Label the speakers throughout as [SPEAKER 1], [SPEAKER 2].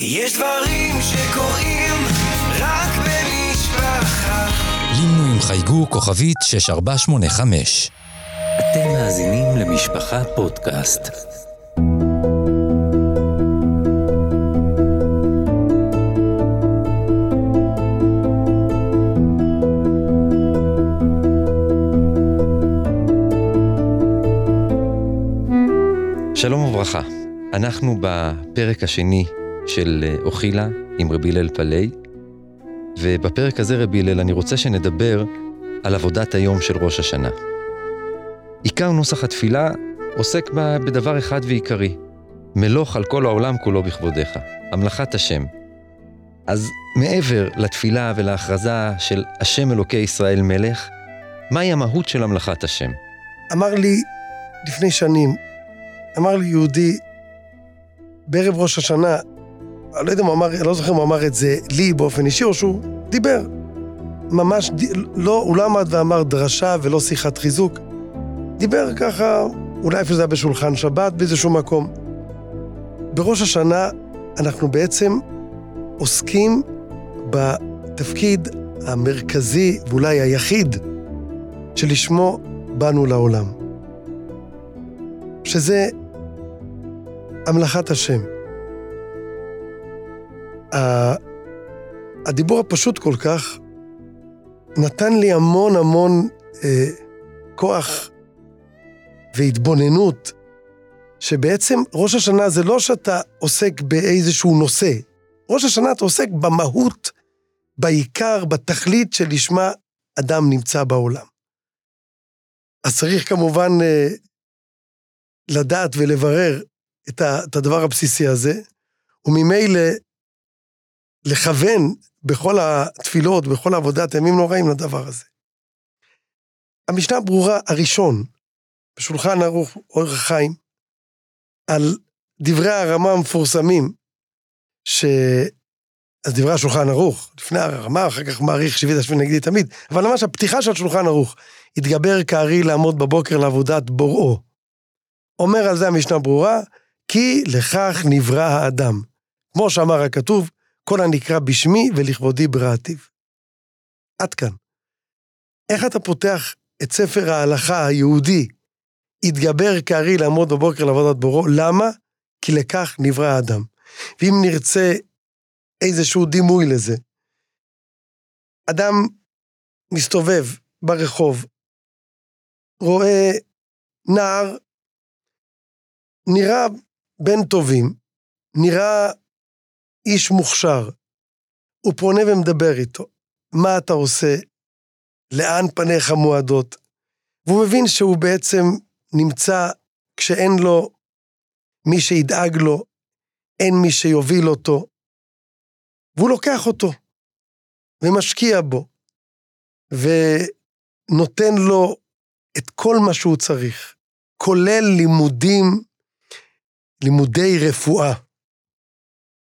[SPEAKER 1] יש דברים שקורים רק במשפחה.
[SPEAKER 2] לינו עם חייגו כוכבית 6485.
[SPEAKER 3] אתם מאזינים למשפחה פודקאסט.
[SPEAKER 4] שלום וברכה, אנחנו בפרק השני של אה, אוכילה עם רבי הלל פלאי, ובפרק הזה, רבי הלל, אני רוצה שנדבר על עבודת היום של ראש השנה. עיקר נוסח התפילה עוסק בדבר אחד ועיקרי, מלוך על כל העולם כולו בכבודיך, המלכת השם. אז מעבר לתפילה ולהכרזה של השם אלוקי ישראל מלך, מהי המהות של המלכת השם?
[SPEAKER 5] אמר לי לפני שנים, אמר לי יהודי, בערב ראש השנה, אני לא יודע אם הוא אמר, לא זוכר אם הוא אמר את זה לי באופן אישי, או שהוא דיבר. ממש, לא, הוא לא עמד ואמר דרשה ולא שיחת חיזוק. דיבר ככה, אולי אפילו זה היה בשולחן שבת באיזשהו מקום. בראש השנה אנחנו בעצם עוסקים בתפקיד המרכזי ואולי היחיד שלשמו באנו לעולם. שזה המלאכת השם. הדיבור הפשוט כל כך נתן לי המון המון אה, כוח והתבוננות, שבעצם ראש השנה זה לא שאתה עוסק באיזשהו נושא, ראש השנה אתה עוסק במהות, בעיקר, בתכלית שלשמה אדם נמצא בעולם. אז צריך כמובן אה, לדעת ולברר את, ה, את הדבר הבסיסי הזה, וממילא לכוון בכל התפילות, בכל עבודת ימים נוראים לדבר הזה. המשנה ברורה הראשון, בשולחן ערוך אורך החיים, על דברי הרמה המפורסמים, ש... אז דברי השולחן ערוך, לפני הרמה, אחר כך מעריך שבעית השביעי נגדי תמיד, אבל ממש הפתיחה של השולחן ערוך, התגבר כארי לעמוד בבוקר לעבודת בוראו. אומר על זה המשנה ברורה, כי לכך נברא האדם. כמו שאמר הכתוב, כל הנקרא בשמי ולכבודי בראתיו. עד כאן. איך אתה פותח את ספר ההלכה היהודי, התגבר כארי לעמוד בבוקר לעבודת בורו? למה? כי לכך נברא האדם. ואם נרצה איזשהו דימוי לזה, אדם מסתובב ברחוב, רואה נער, נראה בן טובים, נראה איש מוכשר. הוא פונה ומדבר איתו. מה אתה עושה? לאן פניך מועדות? והוא מבין שהוא בעצם נמצא כשאין לו מי שידאג לו, אין מי שיוביל אותו, והוא לוקח אותו ומשקיע בו, ונותן לו את כל מה שהוא צריך, כולל לימודים, לימודי רפואה.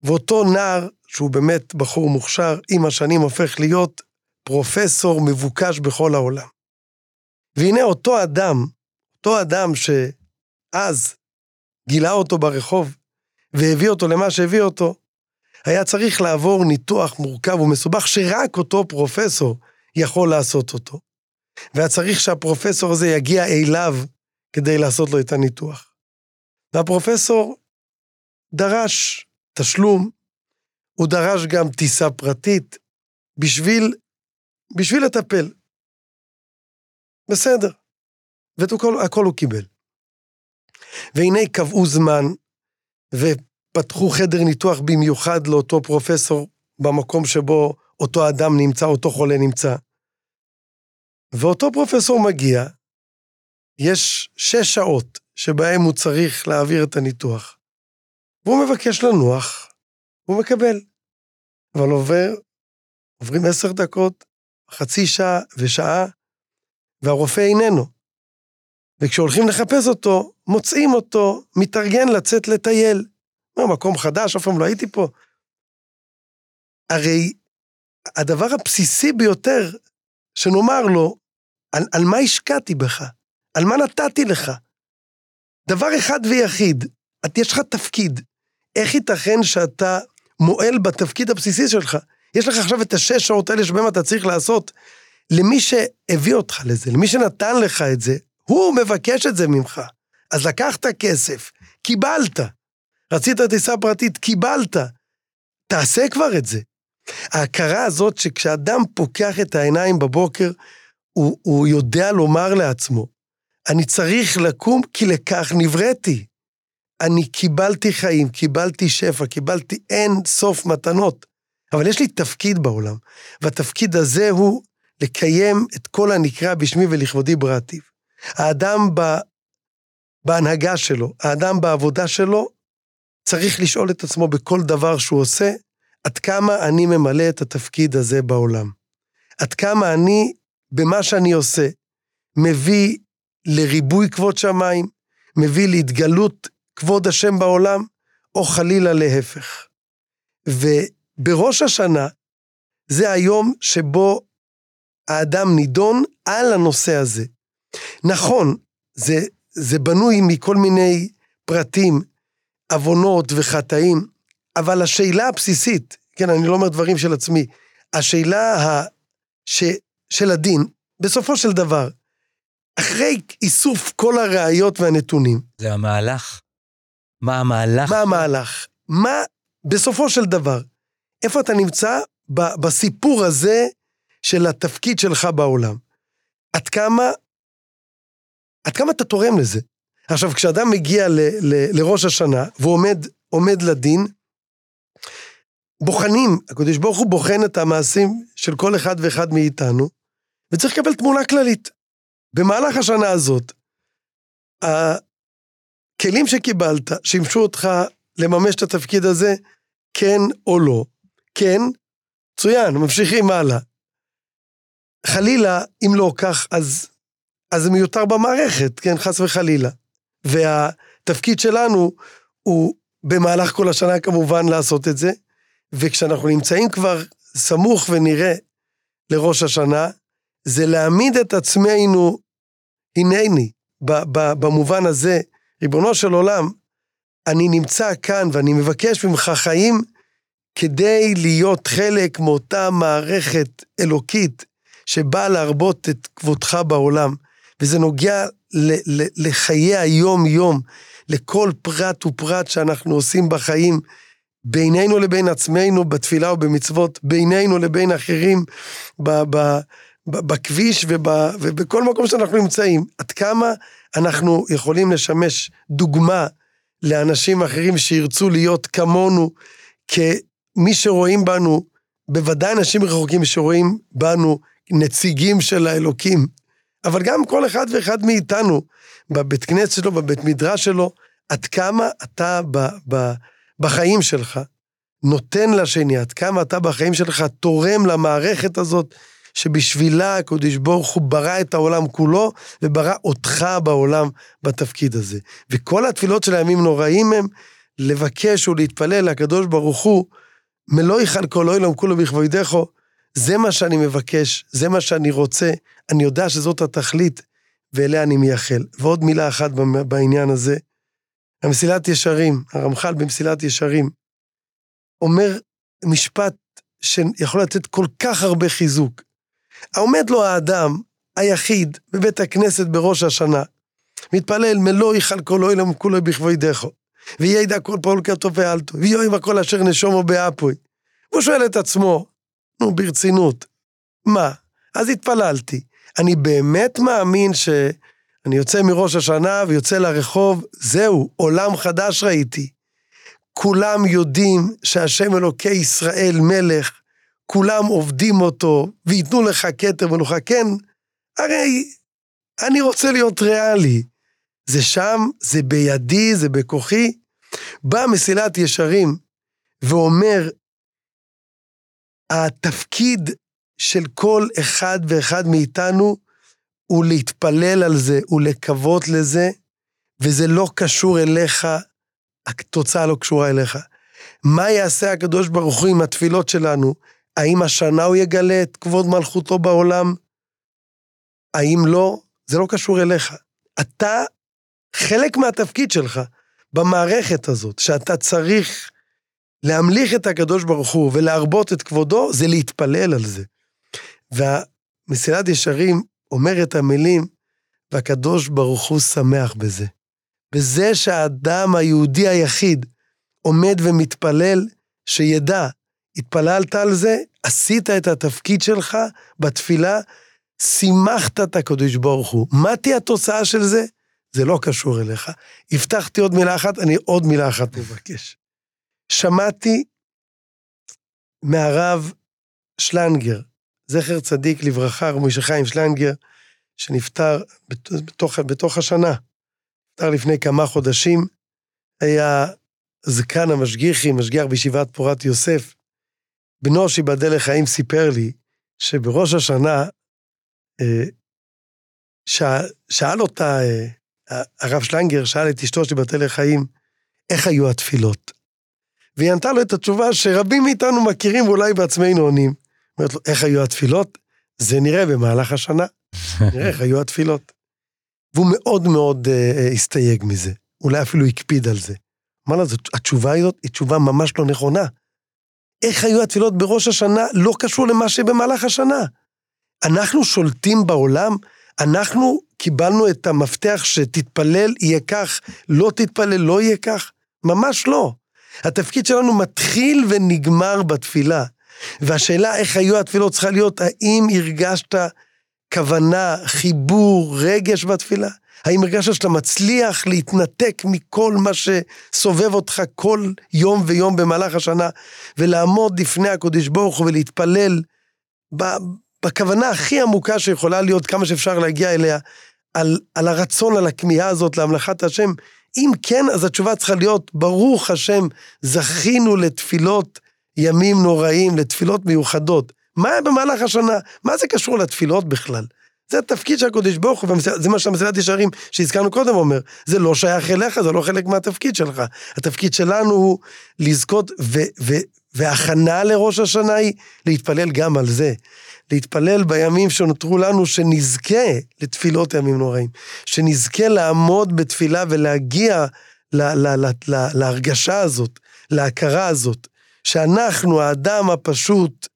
[SPEAKER 5] ואותו נער, שהוא באמת בחור מוכשר, עם השנים הופך להיות פרופסור מבוקש בכל העולם. והנה אותו אדם, אותו אדם שאז גילה אותו ברחוב והביא אותו למה שהביא אותו, היה צריך לעבור ניתוח מורכב ומסובך שרק אותו פרופסור יכול לעשות אותו. והיה צריך שהפרופסור הזה יגיע אליו כדי לעשות לו את הניתוח. והפרופסור דרש תשלום, הוא דרש גם טיסה פרטית בשביל, בשביל לטפל. בסדר. ואת הכל, הכל הוא קיבל. והנה קבעו זמן, ופתחו חדר ניתוח במיוחד לאותו פרופסור במקום שבו אותו אדם נמצא, אותו חולה נמצא. ואותו פרופסור מגיע, יש שש שעות שבהם הוא צריך להעביר את הניתוח. והוא מבקש לנוח, הוא מקבל. אבל עובר, עוברים עשר דקות, חצי שעה ושעה, והרופא איננו. וכשהולכים לחפש אותו, מוצאים אותו מתארגן לצאת לטייל. אומר, מקום חדש, אף פעם לא הייתי פה. הרי הדבר הבסיסי ביותר, שנאמר לו, על, על מה השקעתי בך? על מה נתתי לך? דבר אחד ויחיד, את יש לך תפקיד. איך ייתכן שאתה מועל בתפקיד הבסיסי שלך. יש לך עכשיו את השש שעות האלה שבהם אתה צריך לעשות. למי שהביא אותך לזה, למי שנתן לך את זה, הוא מבקש את זה ממך. אז לקחת כסף, קיבלת. רצית טיסה פרטית, קיבלת. תעשה כבר את זה. ההכרה הזאת שכשאדם פוקח את העיניים בבוקר, הוא, הוא יודע לומר לעצמו, אני צריך לקום כי לכך נבראתי. אני קיבלתי חיים, קיבלתי שפע, קיבלתי אין סוף מתנות. אבל יש לי תפקיד בעולם, והתפקיד הזה הוא לקיים את כל הנקרא בשמי ולכבודי בראתיו. האדם ב, בהנהגה שלו, האדם בעבודה שלו, צריך לשאול את עצמו בכל דבר שהוא עושה, עד כמה אני ממלא את התפקיד הזה בעולם. עד כמה אני, במה שאני עושה, מביא לריבוי כבוד שמיים, מביא להתגלות כבוד השם בעולם, או חלילה להפך. ובראש השנה, זה היום שבו האדם נידון על הנושא הזה. נכון, זה, זה בנוי מכל מיני פרטים, עוונות וחטאים, אבל השאלה הבסיסית, כן, אני לא אומר דברים של עצמי, השאלה ה... ש... של הדין, בסופו של דבר, אחרי איסוף כל הראיות והנתונים,
[SPEAKER 3] זה המהלך. מה המהלך?
[SPEAKER 5] מה המהלך? מה, בסופו של דבר, איפה אתה נמצא ב- בסיפור הזה של התפקיד שלך בעולם? עד כמה, עד כמה אתה תורם לזה? עכשיו, כשאדם מגיע ל, ל, לראש השנה והוא עומד, עומד לדין, בוחנים, הקדוש ברוך הוא בוחן את המעשים של כל אחד ואחד מאיתנו, וצריך לקבל תמונה כללית. במהלך השנה הזאת, הכלים שקיבלת שימשו אותך לממש את התפקיד הזה, כן או לא. כן, מצוין, ממשיכים הלאה. חלילה, אם לא כך, אז, אז זה מיותר במערכת, כן, חס וחלילה. והתפקיד שלנו הוא במהלך כל השנה כמובן לעשות את זה, וכשאנחנו נמצאים כבר סמוך ונראה לראש השנה, זה להעמיד את עצמנו, הנני, במובן הזה, ריבונו של עולם, אני נמצא כאן ואני מבקש ממך חיים כדי להיות חלק מאותה מערכת אלוקית שבאה להרבות את כבודך בעולם. וזה נוגע ל- ל- לחיי היום-יום, לכל פרט ופרט שאנחנו עושים בחיים, בינינו לבין עצמנו, בתפילה ובמצוות, בינינו לבין אחרים, ב- ב- בכביש וב, ובכל מקום שאנחנו נמצאים, עד כמה אנחנו יכולים לשמש דוגמה לאנשים אחרים שירצו להיות כמונו, כמי שרואים בנו, בוודאי אנשים רחוקים שרואים בנו נציגים של האלוקים, אבל גם כל אחד ואחד מאיתנו, בבית כנסת שלו, בבית מדרש שלו, עד כמה אתה ב, ב, בחיים שלך נותן לשני, עד כמה אתה בחיים שלך תורם למערכת הזאת, שבשבילה הקדוש ברוך הוא ברא את העולם כולו, וברא אותך בעולם בתפקיד הזה. וכל התפילות של הימים נוראים הם לבקש ולהתפלל לקדוש ברוך הוא, מלוא יחל כל אוילם כולו בכבודךו, זה מה שאני מבקש, זה מה שאני רוצה, אני יודע שזאת התכלית, ואליה אני מייחל. ועוד מילה אחת בעניין הזה, המסילת ישרים, הרמח"ל במסילת ישרים, אומר משפט שיכול לתת כל כך הרבה חיזוק. העומד לו האדם היחיד בבית הכנסת בראש השנה, מתפלל מלוא יחל כל אוילם כולו בכבודךו, וידע כל פעול כתוב ואלתו, ויואיב הכל אשר נשומו באפוי. הוא שואל את עצמו, נו, ברצינות, מה? אז התפללתי. אני באמת מאמין שאני יוצא מראש השנה ויוצא לרחוב, זהו, עולם חדש ראיתי. כולם יודעים שהשם אלוקי ישראל מלך, כולם עובדים אותו, וייתנו לך כתר ולך כן, הרי אני רוצה להיות ריאלי. זה שם, זה בידי, זה בכוחי. בא מסילת ישרים ואומר, התפקיד של כל אחד ואחד מאיתנו הוא להתפלל על זה, הוא לקוות לזה, וזה לא קשור אליך, התוצאה לא קשורה אליך. מה יעשה הקדוש ברוך הוא עם התפילות שלנו? האם השנה הוא יגלה את כבוד מלכותו בעולם? האם לא? זה לא קשור אליך. אתה חלק מהתפקיד שלך במערכת הזאת, שאתה צריך להמליך את הקדוש ברוך הוא ולהרבות את כבודו, זה להתפלל על זה. והמסילת ישרים אומר את המילים, והקדוש ברוך הוא שמח בזה. בזה שהאדם היהודי היחיד עומד ומתפלל, שידע, התפללת על זה, עשית את התפקיד שלך בתפילה, שימחת את הקדוש ברוך הוא. מה תהיה התוצאה של זה? זה לא קשור אליך. הבטחתי עוד מילה אחת, אני עוד מילה אחת מבקש. שמעתי מהרב שלנגר, זכר צדיק לברכה, רב משה חיים שלנגר, שנפטר בתוך, בתוך השנה, נפטר לפני כמה חודשים, היה זקן המשגיחי, משגיח בישיבת פורת יוסף. בנו שיבדל לחיים סיפר לי שבראש השנה, אה, שאל, שאל אותה, אה, הרב שלנגר שאל את אשתו שיבדל לחיים, איך היו התפילות? והיא ענתה לו את התשובה שרבים מאיתנו מכירים ואולי בעצמנו עונים. אומרת לו, איך היו התפילות? זה נראה במהלך השנה. נראה איך היו התפילות. והוא מאוד מאוד uh, הסתייג מזה, אולי אפילו הקפיד על זה. אמר לה, התשובה הזאת היא תשובה ממש לא נכונה. איך היו התפילות בראש השנה לא קשור למה שבמהלך השנה. אנחנו שולטים בעולם, אנחנו קיבלנו את המפתח שתתפלל יהיה כך, לא תתפלל לא יהיה כך, ממש לא. התפקיד שלנו מתחיל ונגמר בתפילה. והשאלה איך היו התפילות צריכה להיות, האם הרגשת כוונה, חיבור, רגש בתפילה? האם הרגשת שאתה מצליח להתנתק מכל מה שסובב אותך כל יום ויום במהלך השנה, ולעמוד לפני הקודש ברוך הוא ולהתפלל בכוונה הכי עמוקה שיכולה להיות, כמה שאפשר להגיע אליה, על, על הרצון, על הכמיהה הזאת להמלכת השם? אם כן, אז התשובה צריכה להיות, ברוך השם, זכינו לתפילות ימים נוראים, לתפילות מיוחדות. מה במהלך השנה? מה זה קשור לתפילות בכלל? זה התפקיד של הקודש ברוך הוא, זה מה שהמסילת ישרים שהזכרנו קודם אומר, זה לא שייך אליך, זה לא חלק מהתפקיד שלך. התפקיד שלנו הוא לזכות, ו, ו, והכנה לראש השנה היא להתפלל גם על זה. להתפלל בימים שנותרו לנו, שנזכה לתפילות ימים נוראים. שנזכה לעמוד בתפילה ולהגיע ל, ל, ל, ל, להרגשה הזאת, להכרה הזאת, שאנחנו, האדם הפשוט,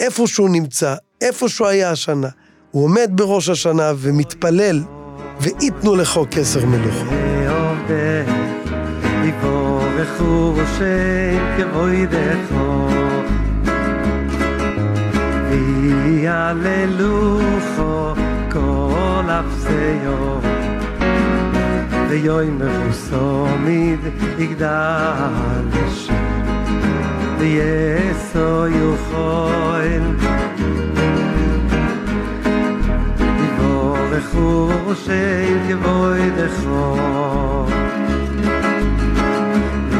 [SPEAKER 5] איפה שהוא נמצא, איפה שהוא היה השנה, הוא עומד בראש השנה ומתפלל, ויתנו לכו כסר מלוכו. יבורכו שם כבוידךו ויעללוכו כל אפסיו ויאמרו סומיד יגדל השם ויסו יוכל fus sei de voy de gro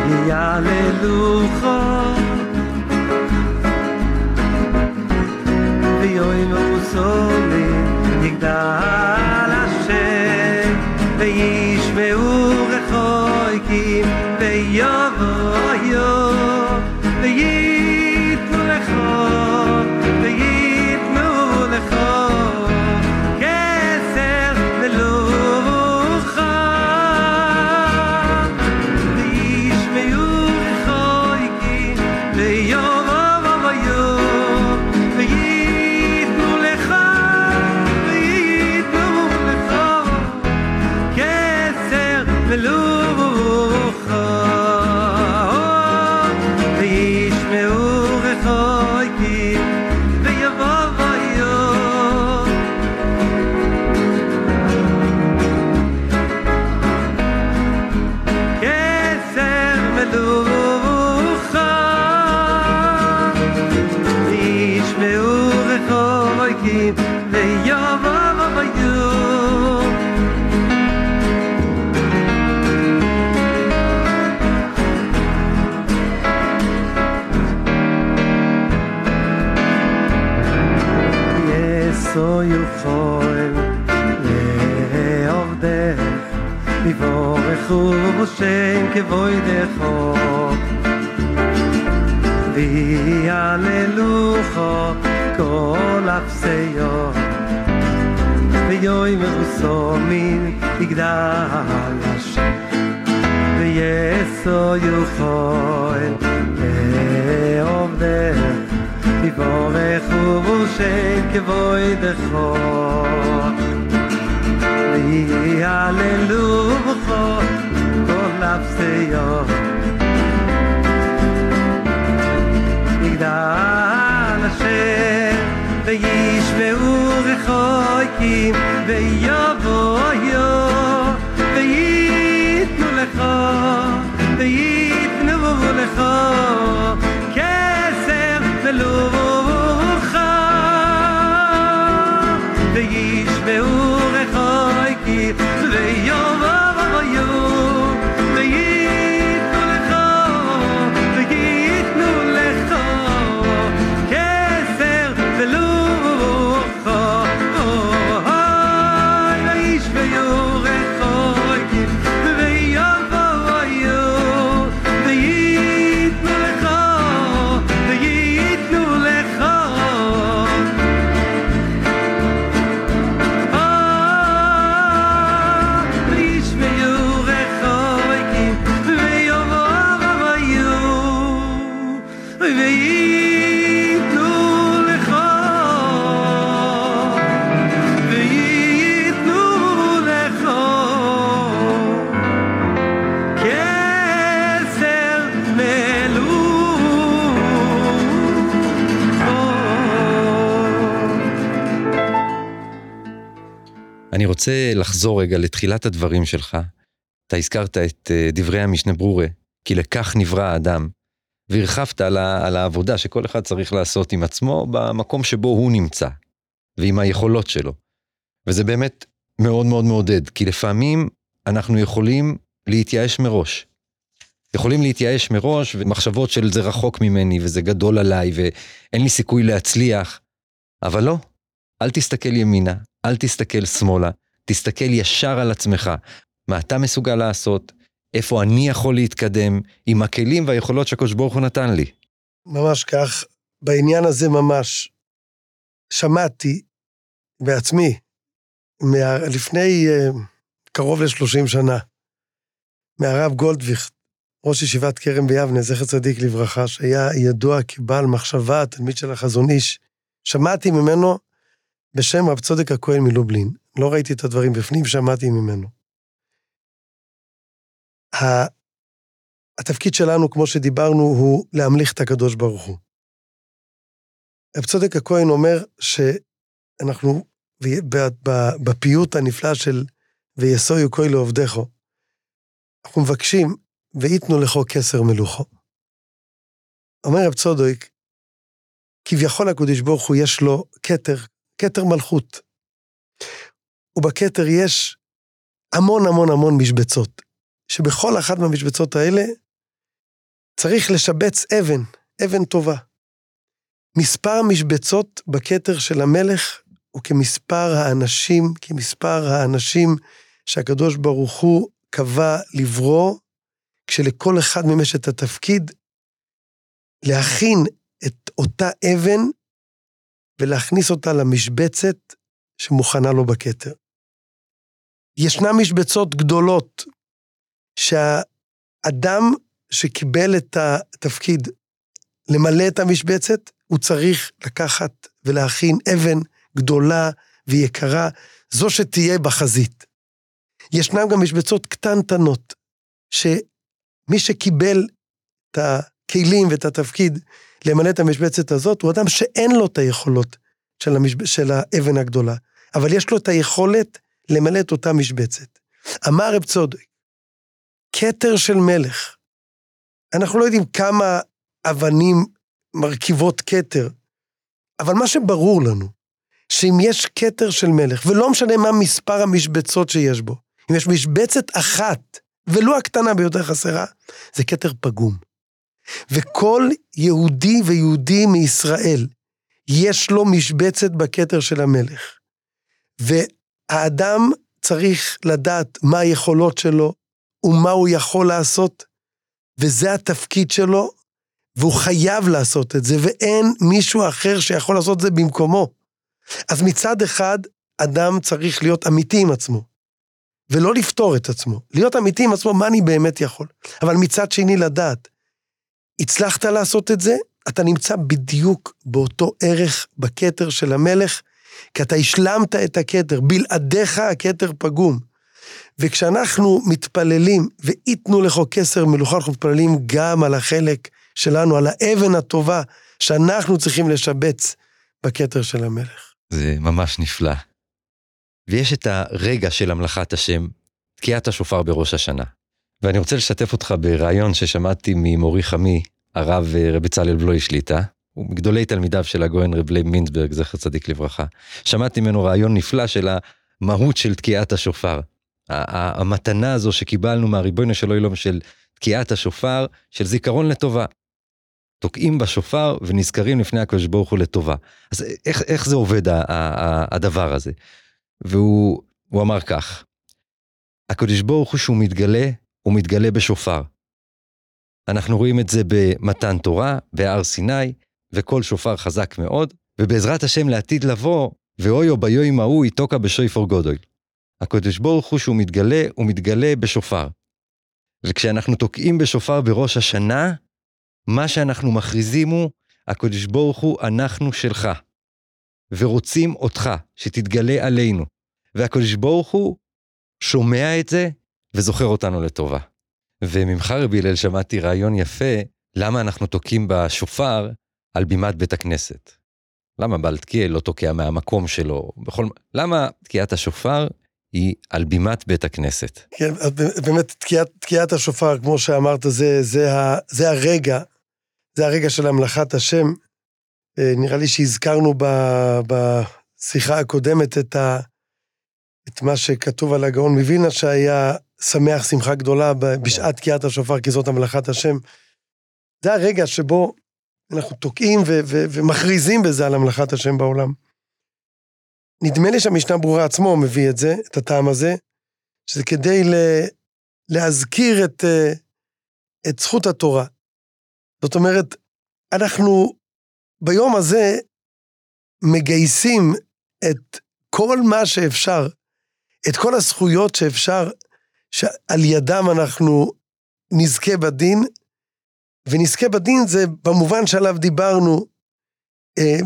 [SPEAKER 5] ye haleluya vi yn ozo ne ik da ve ish ve ur koy ki beyo ya
[SPEAKER 6] de voy de jo vi alelujo colapse yo vi yo y me uso min igdalas vi eso yo jo el vi pobre jubo se que voy de jo vi alelujo darfst du ja. Ich dann schön, wie ich beur ich euch ihm, wie ja wo
[SPEAKER 7] ja. רוצה לחזור רגע לתחילת הדברים שלך. אתה הזכרת את אה, דברי המשנה ברורה, כי לכך נברא האדם, והרחבת על, ה, על העבודה שכל אחד צריך לעשות עם עצמו במקום שבו הוא נמצא, ועם היכולות שלו. וזה באמת מאוד מאוד מעודד, כי לפעמים אנחנו יכולים להתייאש מראש. יכולים להתייאש מראש, ומחשבות של זה רחוק ממני, וזה גדול עליי, ואין לי סיכוי להצליח. אבל לא, אל תסתכל ימינה, אל תסתכל שמאלה, תסתכל ישר על עצמך. מה אתה מסוגל לעשות, איפה אני יכול להתקדם, עם הכלים והיכולות שהקדוש ברוך הוא נתן לי.
[SPEAKER 5] ממש כך, בעניין הזה ממש, שמעתי בעצמי, מה, לפני uh, קרוב ל-30 שנה, מהרב גולדוויכט, ראש ישיבת כרם ביבנה, זכר צדיק לברכה, שהיה ידוע כבעל מחשבה, תלמיד של החזון איש, שמעתי ממנו בשם רב צודק הכהן מלובלין. לא ראיתי את הדברים בפנים, שמעתי ממנו. התפקיד שלנו, כמו שדיברנו, הוא להמליך את הקדוש ברוך הוא. רב צודק הכהן אומר שאנחנו, בפיוט הנפלא של ויסויו כהן לעובדךו, אנחנו מבקשים, ויתנו לכו כסר מלוכו. אומר רב צודק, כביכול הקדוש ברוך הוא יש לו כתר, כתר מלכות. ובכתר יש המון המון המון משבצות, שבכל אחת מהמשבצות האלה צריך לשבץ אבן, אבן טובה. מספר המשבצות בכתר של המלך הוא כמספר האנשים, כמספר האנשים שהקדוש ברוך הוא קבע לברוא, כשלכל אחד מהם יש את התפקיד להכין את אותה אבן ולהכניס אותה למשבצת שמוכנה לו בכתר. ישנן משבצות גדולות שהאדם שקיבל את התפקיד למלא את המשבצת, הוא צריך לקחת ולהכין אבן גדולה ויקרה, זו שתהיה בחזית. ישנן גם משבצות קטנטנות, שמי שקיבל את הכלים ואת התפקיד למלא את המשבצת הזאת, הוא אדם שאין לו את היכולות של, המשב... של האבן הגדולה, אבל יש לו את היכולת למלא את אותה משבצת. אמר רב צודק, כתר של מלך, אנחנו לא יודעים כמה אבנים מרכיבות כתר, אבל מה שברור לנו, שאם יש כתר של מלך, ולא משנה מה מספר המשבצות שיש בו, אם יש משבצת אחת, ולו הקטנה ביותר חסרה, זה כתר פגום. וכל יהודי ויהודי מישראל, יש לו משבצת בכתר של המלך. והאדם צריך לדעת מה היכולות שלו ומה הוא יכול לעשות, וזה התפקיד שלו, והוא חייב לעשות את זה, ואין מישהו אחר שיכול לעשות את זה במקומו. אז מצד אחד, אדם צריך להיות אמיתי עם עצמו, ולא לפתור את עצמו. להיות אמיתי עם עצמו, מה אני באמת יכול. אבל מצד שני, לדעת הצלחת לעשות את זה, אתה נמצא בדיוק באותו ערך בכתר של המלך, כי אתה השלמת את הכתר, בלעדיך הכתר פגום. וכשאנחנו מתפללים, ואיתנו לכו כסר מלוכה, אנחנו מתפללים גם על החלק שלנו, על האבן הטובה שאנחנו צריכים לשבץ בכתר של המלך.
[SPEAKER 4] זה ממש נפלא. ויש את הרגע של המלאכת השם, תקיעת השופר בראש השנה. ואני רוצה לשתף אותך ברעיון ששמעתי ממורי חמי, הרב אה, רבי בצלאל בלוי שליט"א. הוא מגדולי תלמידיו של הגאון רב לייב מינצברג, זכר צדיק לברכה. שמעתי ממנו רעיון נפלא של המהות של תקיעת השופר. המתנה הזו שקיבלנו מהריבונו של עולם של תקיעת השופר, של זיכרון לטובה. תוקעים בשופר ונזכרים לפני הקדוש ברוך הוא לטובה. אז איך, איך זה עובד הדבר הזה? והוא הוא אמר כך, הקדוש ברוך הוא שהוא מתגלה, הוא מתגלה בשופר. אנחנו רואים את זה במתן תורה, בהר סיני, וקול שופר חזק מאוד, ובעזרת השם לעתיד לבוא, ואויו ביום ההוא יתוקע בשויפור גודל. הקדוש ברוך הוא שהוא מתגלה, הוא מתגלה בשופר. וכשאנחנו תוקעים בשופר בראש השנה, מה שאנחנו מכריזים הוא, הקדוש ברוך הוא, אנחנו שלך. ורוצים אותך, שתתגלה עלינו. והקדוש ברוך הוא שומע את זה וזוכר אותנו לטובה. וממך רבי הלל שמעתי רעיון יפה, למה אנחנו תוקעים בשופר על בימת בית הכנסת. למה תקיע לא תוקע מהמקום שלו? בכל... למה תקיעת השופר היא על בימת בית הכנסת?
[SPEAKER 5] כן, באמת תקיעת, תקיעת השופר, כמו שאמרת, זה, זה, ה, זה הרגע, זה הרגע של המלאכת השם. אה, נראה לי שהזכרנו ב, בשיחה הקודמת את, ה, את מה שכתוב על הגאון מווילנה, שהיה שמח שמחה גדולה בשעת תקיעת השופר, כי זאת המלאכת השם. זה הרגע שבו אנחנו תוקעים ו, ו, ומכריזים בזה על המלאכת השם בעולם. נדמה לי שהמשנה ברורה עצמו מביא את זה, את הטעם הזה, שזה כדי ל... להזכיר את, אה, את זכות התורה. זאת אומרת, אנחנו ביום הזה מגייסים את כל מה שאפשר, את כל הזכויות שאפשר, שעל ידם אנחנו נזכה בדין, ונזכה בדין זה במובן שעליו דיברנו, אה,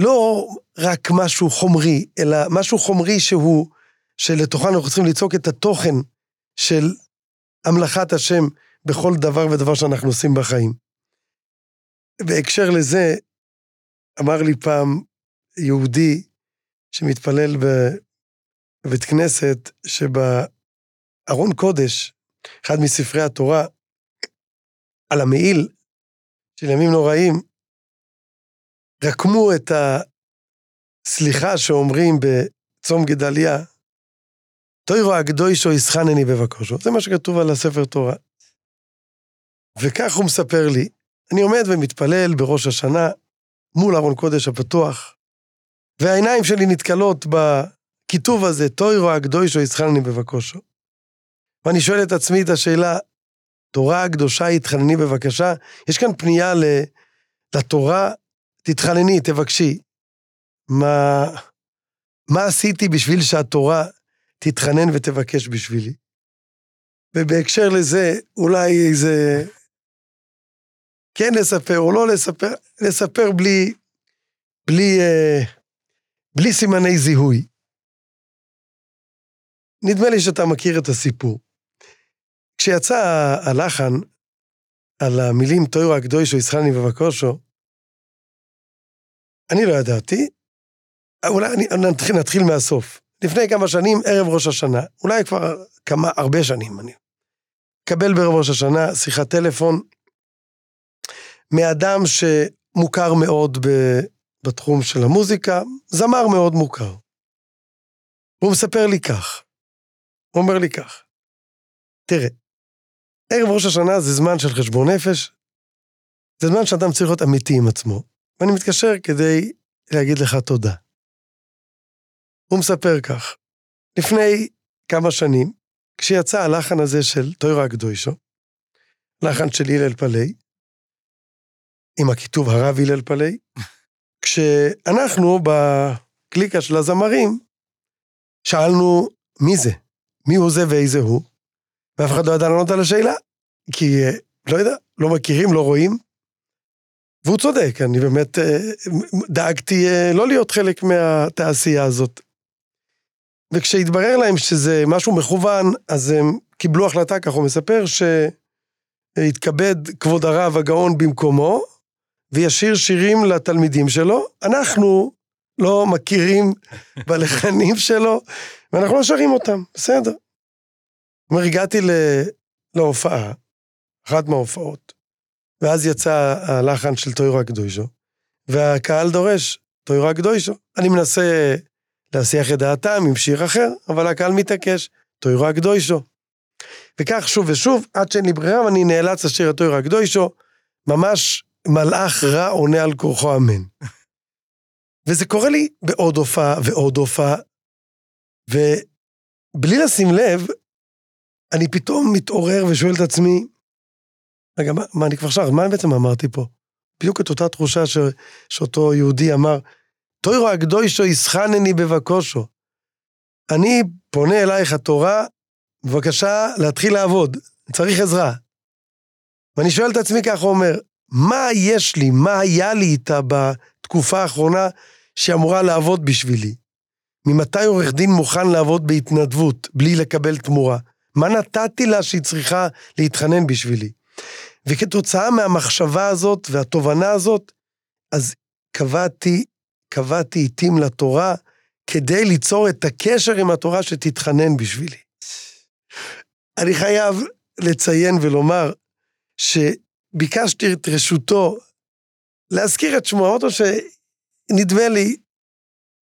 [SPEAKER 5] לא רק משהו חומרי, אלא משהו חומרי שהוא, שלתוכו אנחנו צריכים ליצוק את התוכן של המלאכת השם בכל דבר ודבר שאנחנו עושים בחיים. בהקשר לזה, אמר לי פעם יהודי שמתפלל בבית כנסת, שבארון קודש, אחד מספרי התורה, על המעיל של ימים נוראים, רקמו את הסליחה שאומרים בצום גדליה, תוירו הקדושו יסחנני בבקושו. זה מה שכתוב על הספר תורה. וכך הוא מספר לי, אני עומד ומתפלל בראש השנה מול ארון קודש הפתוח, והעיניים שלי נתקלות בכיתוב הזה, תוירו הקדושו יסחנני בבקושו. ואני שואל את עצמי את השאלה, תורה הקדושה התחנני בבקשה, יש כאן פנייה. לתורה, תתחנני, תבקשי. מה, מה עשיתי בשביל שהתורה תתחנן ותבקש בשבילי? ובהקשר לזה, אולי איזה... כן לספר או לא לספר, לספר בלי, בלי, אה, בלי סימני זיהוי. נדמה לי שאתה מכיר את הסיפור. כשיצא הלחן על המילים תוירו הקדושו ישחלני ובקושו, אני לא ידעתי, אולי אני, נתחיל, נתחיל מהסוף. לפני כמה שנים, ערב ראש השנה, אולי כבר כמה, הרבה שנים, אני מקבל בערב ראש השנה שיחת טלפון מאדם שמוכר מאוד ב, בתחום של המוזיקה, זמר מאוד מוכר. והוא מספר לי כך, הוא אומר לי כך, תראה, ערב ראש השנה זה זמן של חשבון נפש, זה זמן שאדם צריך להיות אמיתי עם עצמו, ואני מתקשר כדי להגיד לך תודה. הוא מספר כך, לפני כמה שנים, כשיצא הלחן הזה של טוירה הקדוישו, לחן של הלל פלאי, עם הכיתוב הרב הלל פלאי, כשאנחנו בקליקה של הזמרים, שאלנו מי זה, מי הוא זה ואיזה הוא, ואף אחד לא ידע לענות על השאלה, כי אה, לא יודע, לא מכירים, לא רואים. והוא צודק, אני באמת אה, דאגתי אה, לא להיות חלק מהתעשייה הזאת. וכשהתברר להם שזה משהו מכוון, אז הם קיבלו החלטה, כך הוא מספר, שיתכבד כבוד הרב הגאון במקומו, וישיר שירים לתלמידים שלו. אנחנו לא מכירים בלחנים שלו, ואנחנו לא שרים אותם, בסדר. אומר, הגעתי להופעה, אחת מההופעות, ואז יצא הלחן של טוירו הקדושו, והקהל דורש, טוירו הקדושו. אני מנסה להסיח את דעתם עם שיר אחר, אבל הקהל מתעקש, טוירו הקדושו. וכך שוב ושוב, עד שאין לי ברירה, ואני נאלץ לשיר את טוירו הקדושו, ממש מלאך רע עונה על כורחו אמן. וזה קורה לי בעוד הופעה ועוד הופעה, ובלי לשים לב, אני פתאום מתעורר ושואל את עצמי, רגע, מה, מה אני כבר שר? מה בעצם אמרתי פה? בדיוק את אותה תחושה ש, שאותו יהודי אמר, תוירו הקדושו יסחנני בבקושו. אני פונה אלייך התורה, בבקשה להתחיל לעבוד, צריך עזרה. ואני שואל את עצמי ככה, אומר, מה יש לי, מה היה לי איתה בתקופה האחרונה שאמורה לעבוד בשבילי? ממתי עורך דין מוכן לעבוד בהתנדבות, בלי לקבל תמורה? מה נתתי לה שהיא צריכה להתחנן בשבילי? וכתוצאה מהמחשבה הזאת והתובנה הזאת, אז קבעתי, קבעתי עיתים לתורה כדי ליצור את הקשר עם התורה שתתחנן בשבילי. אני חייב לציין ולומר שביקשתי את רשותו להזכיר את שמו, אמרתי שנדמה לי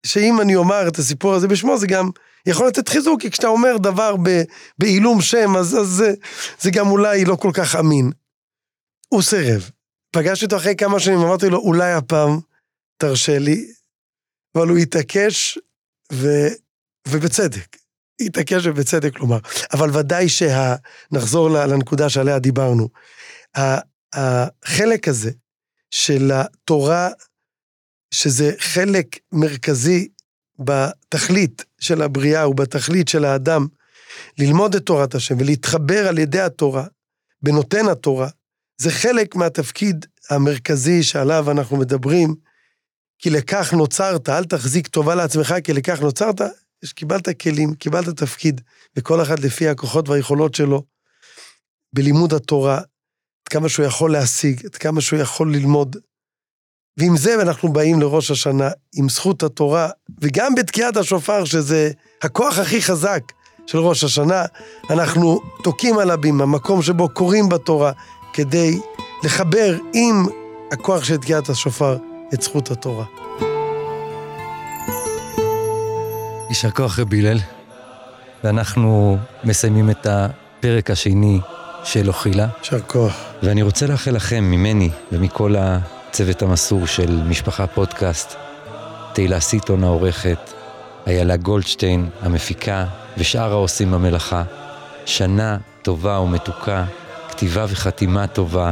[SPEAKER 5] שאם אני אומר את הסיפור הזה בשמו, זה גם יכול לתת חיזוק, כי כשאתה אומר דבר בעילום שם, אז, אז זה, זה גם אולי לא כל כך אמין. הוא סירב. פגשתי אותו אחרי כמה שנים, אמרתי לו, אולי הפעם תרשה לי, אבל הוא התעקש, ו, ובצדק. התעקש ובצדק, כלומר. אבל ודאי שה... נחזור לנקודה שעליה דיברנו. החלק הזה של התורה, שזה חלק מרכזי בתכלית של הבריאה ובתכלית של האדם, ללמוד את תורת השם ולהתחבר על ידי התורה, בנותן התורה, זה חלק מהתפקיד המרכזי שעליו אנחנו מדברים, כי לכך נוצרת, אל תחזיק טובה לעצמך, כי לכך נוצרת, קיבלת כלים, קיבלת תפקיד, וכל אחד לפי הכוחות והיכולות שלו, בלימוד התורה, עד כמה שהוא יכול להשיג, עד כמה שהוא יכול ללמוד. ועם זה אנחנו באים לראש השנה, עם זכות התורה, וגם בתקיעת השופר, שזה הכוח הכי חזק של ראש השנה, אנחנו תוקעים על הבימה, מקום שבו קוראים בתורה, כדי לחבר עם הכוח של תקיעת השופר את זכות התורה.
[SPEAKER 3] יישר כוח רבי הלל. ואנחנו מסיימים את הפרק השני של אוכילה.
[SPEAKER 5] יישר כוח.
[SPEAKER 4] ואני רוצה לאחל לכם, ממני ומכל הצוות המסור של משפחה פודקאסט, תהילה סיטון העורכת, איילה גולדשטיין המפיקה ושאר העושים במלאכה, שנה טובה ומתוקה, כתיבה וחתימה טובה,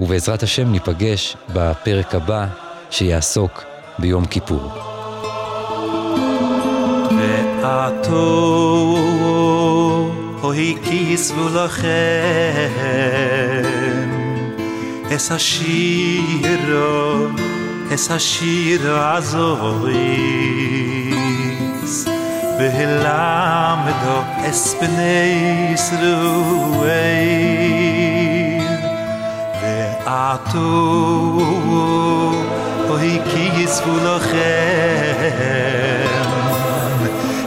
[SPEAKER 4] ובעזרת השם ניפגש בפרק הבא שיעסוק ביום כיפור.
[SPEAKER 8] ועתו אוי כיסבו לכם אס השירו אס השירו הזויס והלמדו אס בני ישראל ועתו אוי כיסבו לכם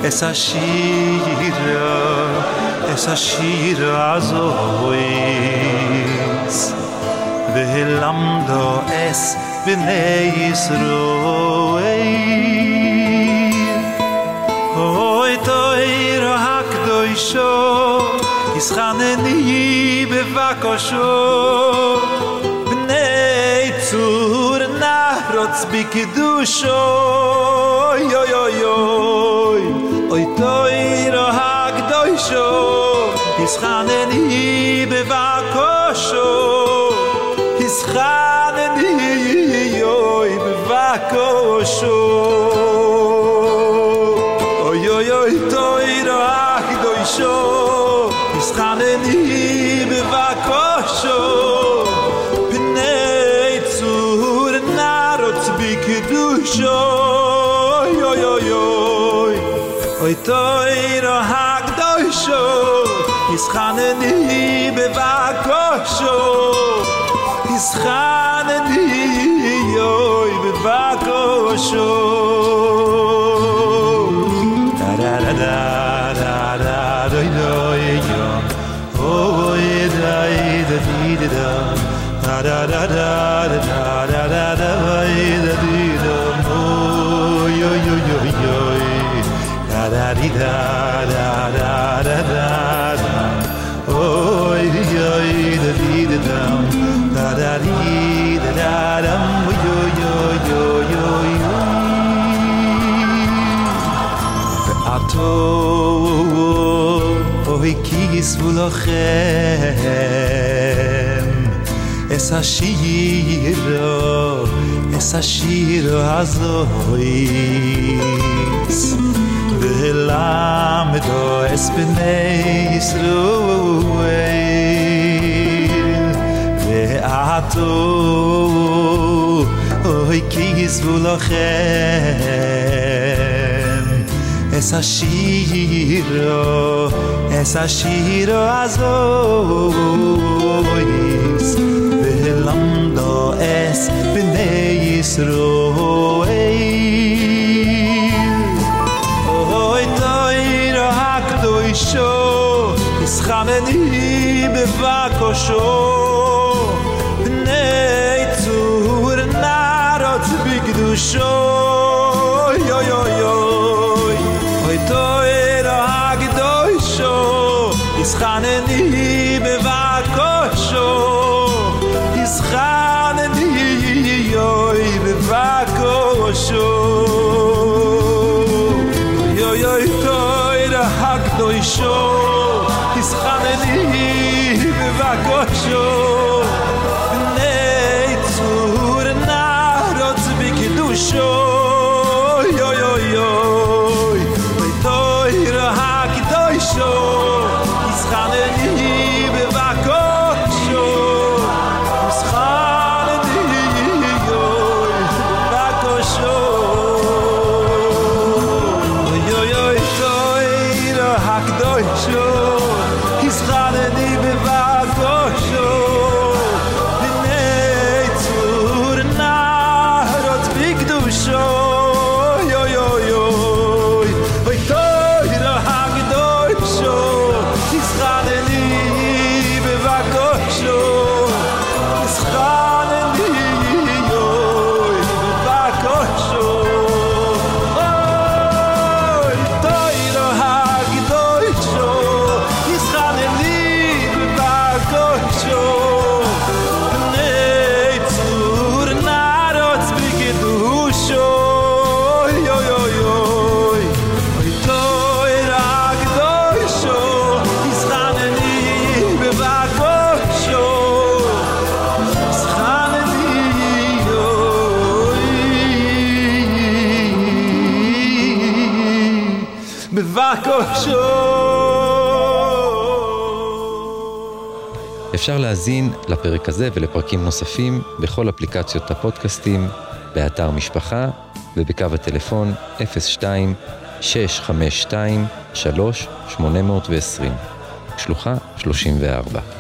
[SPEAKER 8] es a shira es a shira azois Vilam do es bnei Yisroei Oy toir hak doy sho is khane ni be vakosho nei tsur na rots bik du sho yo yo yo. Oy toir hak doy sho is khane ni be sho is khane ni bevako sho is khane ni yoy be va tarara da da. Da da da da. zvulochem es a shiro es a shiro azois velam do es bnei yisroel ve'ato oy ki zvulochem es a shiro es a shiro azois. Velando es bnei isro ei oi toiro hakto isho es khameni bevakosho. Bnei tsur narot bigdusho sure הכובשות.
[SPEAKER 4] אפשר להזין לפרק הזה ולפרקים נוספים בכל אפליקציות הפודקאסטים, באתר משפחה ובקו הטלפון 02 652 3820 שלוחה 34